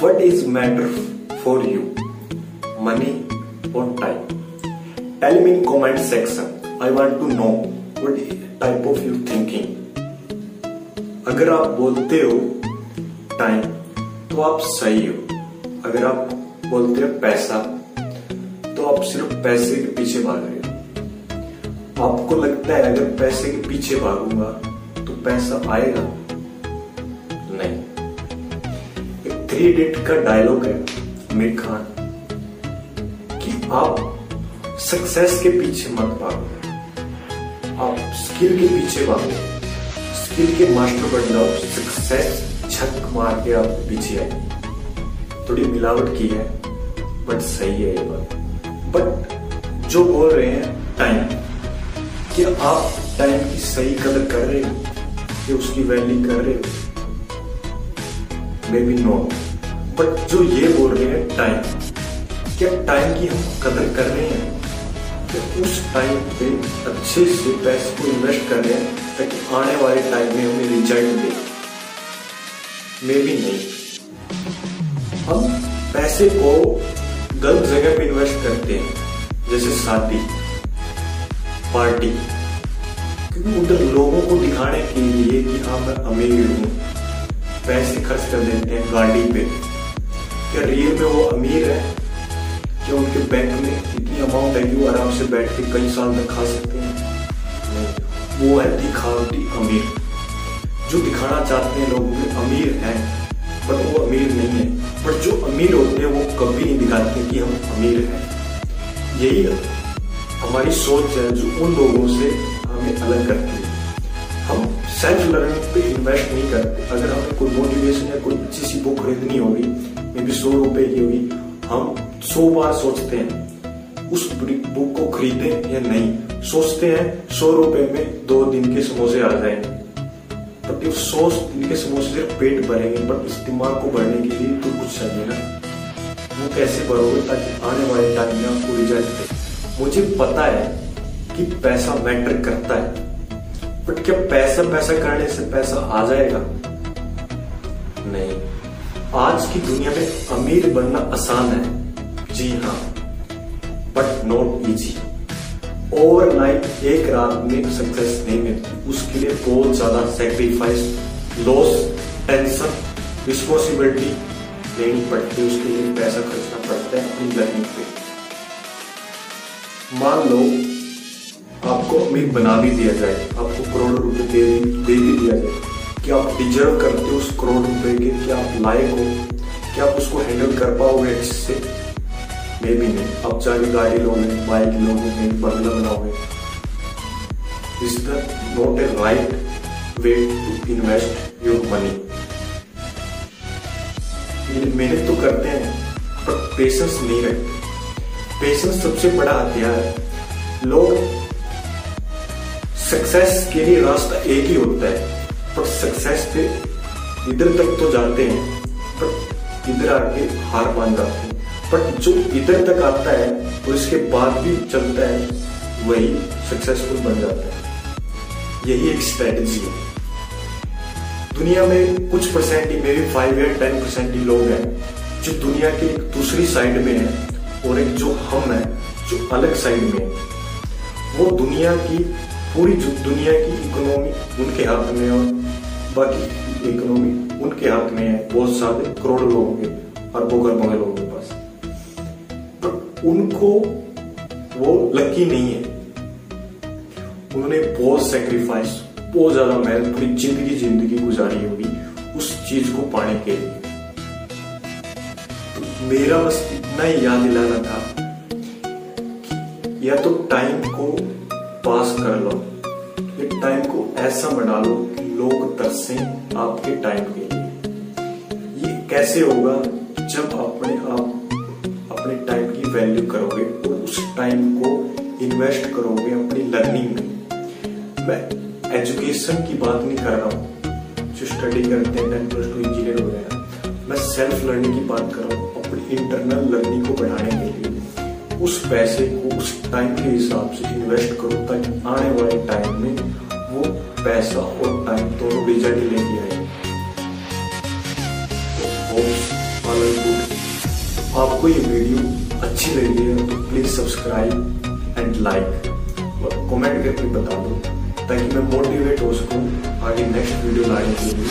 what is matter for you money or time tell me in comment section i want to know what type of you thinking अगर आप बोलते हो time तो आप सही हो अगर आप बोलते हो पैसा तो आप सिर्फ़ पैसे के पीछे भाग रहे हो आपको लगता है अगर पैसे के पीछे भागूँगा तो पैसा आएगा थ्री इडियट का डायलॉग है, आमिर खान, कि आप सक्सेस के पीछे मत भागो। आप स्किल के पीछे भागो। स्किल के मास्टर बन जाओ सक्सेस छक मार के आप पीछे आए थोड़ी मिलावट की है बट सही है ये बात। बट जो बोल रहे हैं टाइम कि आप टाइम की सही कदर कर रहे हो, कि उसकी वैल्यू कर रहे हो। मे बी नो बट जो ये बोल रहे हैं टाइम क्या टाइम की हम कदर कर रहे हैं? क्या उस टाइम पे अच्छे से पैसे को इन्वेस्ट कर रहे हैं, ताकि आने वाले टाइम में हमें रिज़ल्ट दे मे बी नहीं. हम पैसे को गलत जगह पे इन्वेस्ट करते हैं, जैसे शादी पार्टी क्योंकि उधर लोगों को दिखाने के लिए कि हाँ मैं अमीर हूँ। पैसे खर्च कर देते हैं गाड़ी पे। क्या रियल में वो अमीर है? क्या उनके बैंक में इतनी अमाउंट है कि वो आराम से बैठ के कई साल तक खा सकते हैं? वो है दिखावटी अमीर। जो दिखाना चाहते हैं लोग अमीर हैं, पर वो अमीर नहीं है। पर जो अमीर होते हैं, वो कभी नहीं दिखाते कि हम अमीर हैं। यही है, हमारी सोच है जो उन लोगों से हमें अलग करती है। हम सेल्फ लर्निंग पे इन्वेस्ट नहीं करते। अगर हमें कोई मोटिवेशन या कोई अच्छी सी बुक खरीदनी होगी मे बी सौ रुपए की होगी, हम सौ बार सोचते हैं, उस बुक को खरीदें या नहीं? सोचते हैं, सौ रुपए में दो दिन के समोसे आ जाएँगे बट ये सौ दिन के समोसे सिर्फ़ पेट भरेंगे बट इस दिमाग को भरने के लिए तो कुछ चाहिए ना? वो कैसे भरोगे ताकि आने वाले टाइम में आपको रिज़ल्ट मुझे पता है कि पैसा मैटर करता है। बट क्या पैसा पैसा करने से पैसा आ जाएगा? नहीं। आज की दुनिया में अमीर बनना आसान है। जी हाँ बट नॉट इजी ओवरनाइट एक रात में सक्सेस नहीं मिलती। उसके लिए बहुत ज़्यादा सेक्रीफाइस लॉस टेंशन रिस्पॉन्सिबिलिटी लेनी पड़ती है। उसके लिए पैसा खर्चना पड़ता है अपनी लर्निंग पे। मान लो आपको अमीर बना भी दिया जाए, आपको करोड़ रुपए दे दे भी दिया जाए। कि आप डिजर्व करते हो उस करोड़ रुपए के? कि आप लायक हो? कि आप उसको हैंडल कर पाओगे अच्छे से? मे भी नहीं। अब चाहे गाड़ी लोगे बाइक लोगे बंगला बनाओगे। Is the not a right way to invest your money मेहनत तो करते हैं, पर पेशेंस नहीं रखते। पेशेंस सबसे बड़ा हथियार है। लोग सक्सेस के लिए रास्ता एक ही होता है। पर सक्सेस पे इधर तक तो जाते हैं, पर इधर आके हार मान जाते हैं। बट जो इधर तक आता है, और इसके बाद भी चलता है, वही सक्सेसफुल बन जाता है। यही एक स्ट्रेटजी है। दुनिया में कुछ परसेंट ही मेरी फाइव या टेन परसेंट ही लोग हैं, जो दुनिया की दूसरी साइड में है, और एक जो हम है, जो अलग साइड में है। वो दुनिया की पूरी दुनिया की इकोनॉमी उनके हाथ में और बाकी इकोनॉमी उनके हाथ में है। बहुत सारे करोड़ लोगों के अरबों खरबों के लोगों के पास। पर उनको वो लकी नहीं है। उन्होंने बहुत सेक्रीफाइस बहुत ज़्यादा मेहनत, पूरी ज़िंदगी ज़िंदगी गुजारी होगी उस चीज़ को पाने के लिए। तो मेरा बस इतना ही याद दिलाना था या तो टाइम को पास कर लो। ये टाइम को ऐसा बना लो कि लोग तरसे आपके टाइम के लिए। ये कैसे होगा जब अपने आप, अपने टाइम की वैल्यू करोगे और उस टाइम को इन्वेस्ट करोगे अपनी लर्निंग में। मैं एजुकेशन की बात नहीं कर रहा हूँ, जो स्टडी करते हैं टेन प्लस टू इंजीनियर वगैरह मैं सेल्फ लर्निंग की बात कर रहा हूँ, अपनी इंटरनल लर्निंग को बढ़ाने उस पैसे को उस टाइम के हिसाब से इन्वेस्ट करो ताकि आने वाले टाइम में वो पैसा और टाइम दोनों रिज़ल्ट लेके आए। तो आपको ये वीडियो अच्छी लगी है तो प्लीज़ सब्सक्राइब एंड लाइक और कमेंट करके बता दो ताकि मैं मोटिवेट हो सकूँ आगे नेक्स्ट वीडियो लाने के लिए।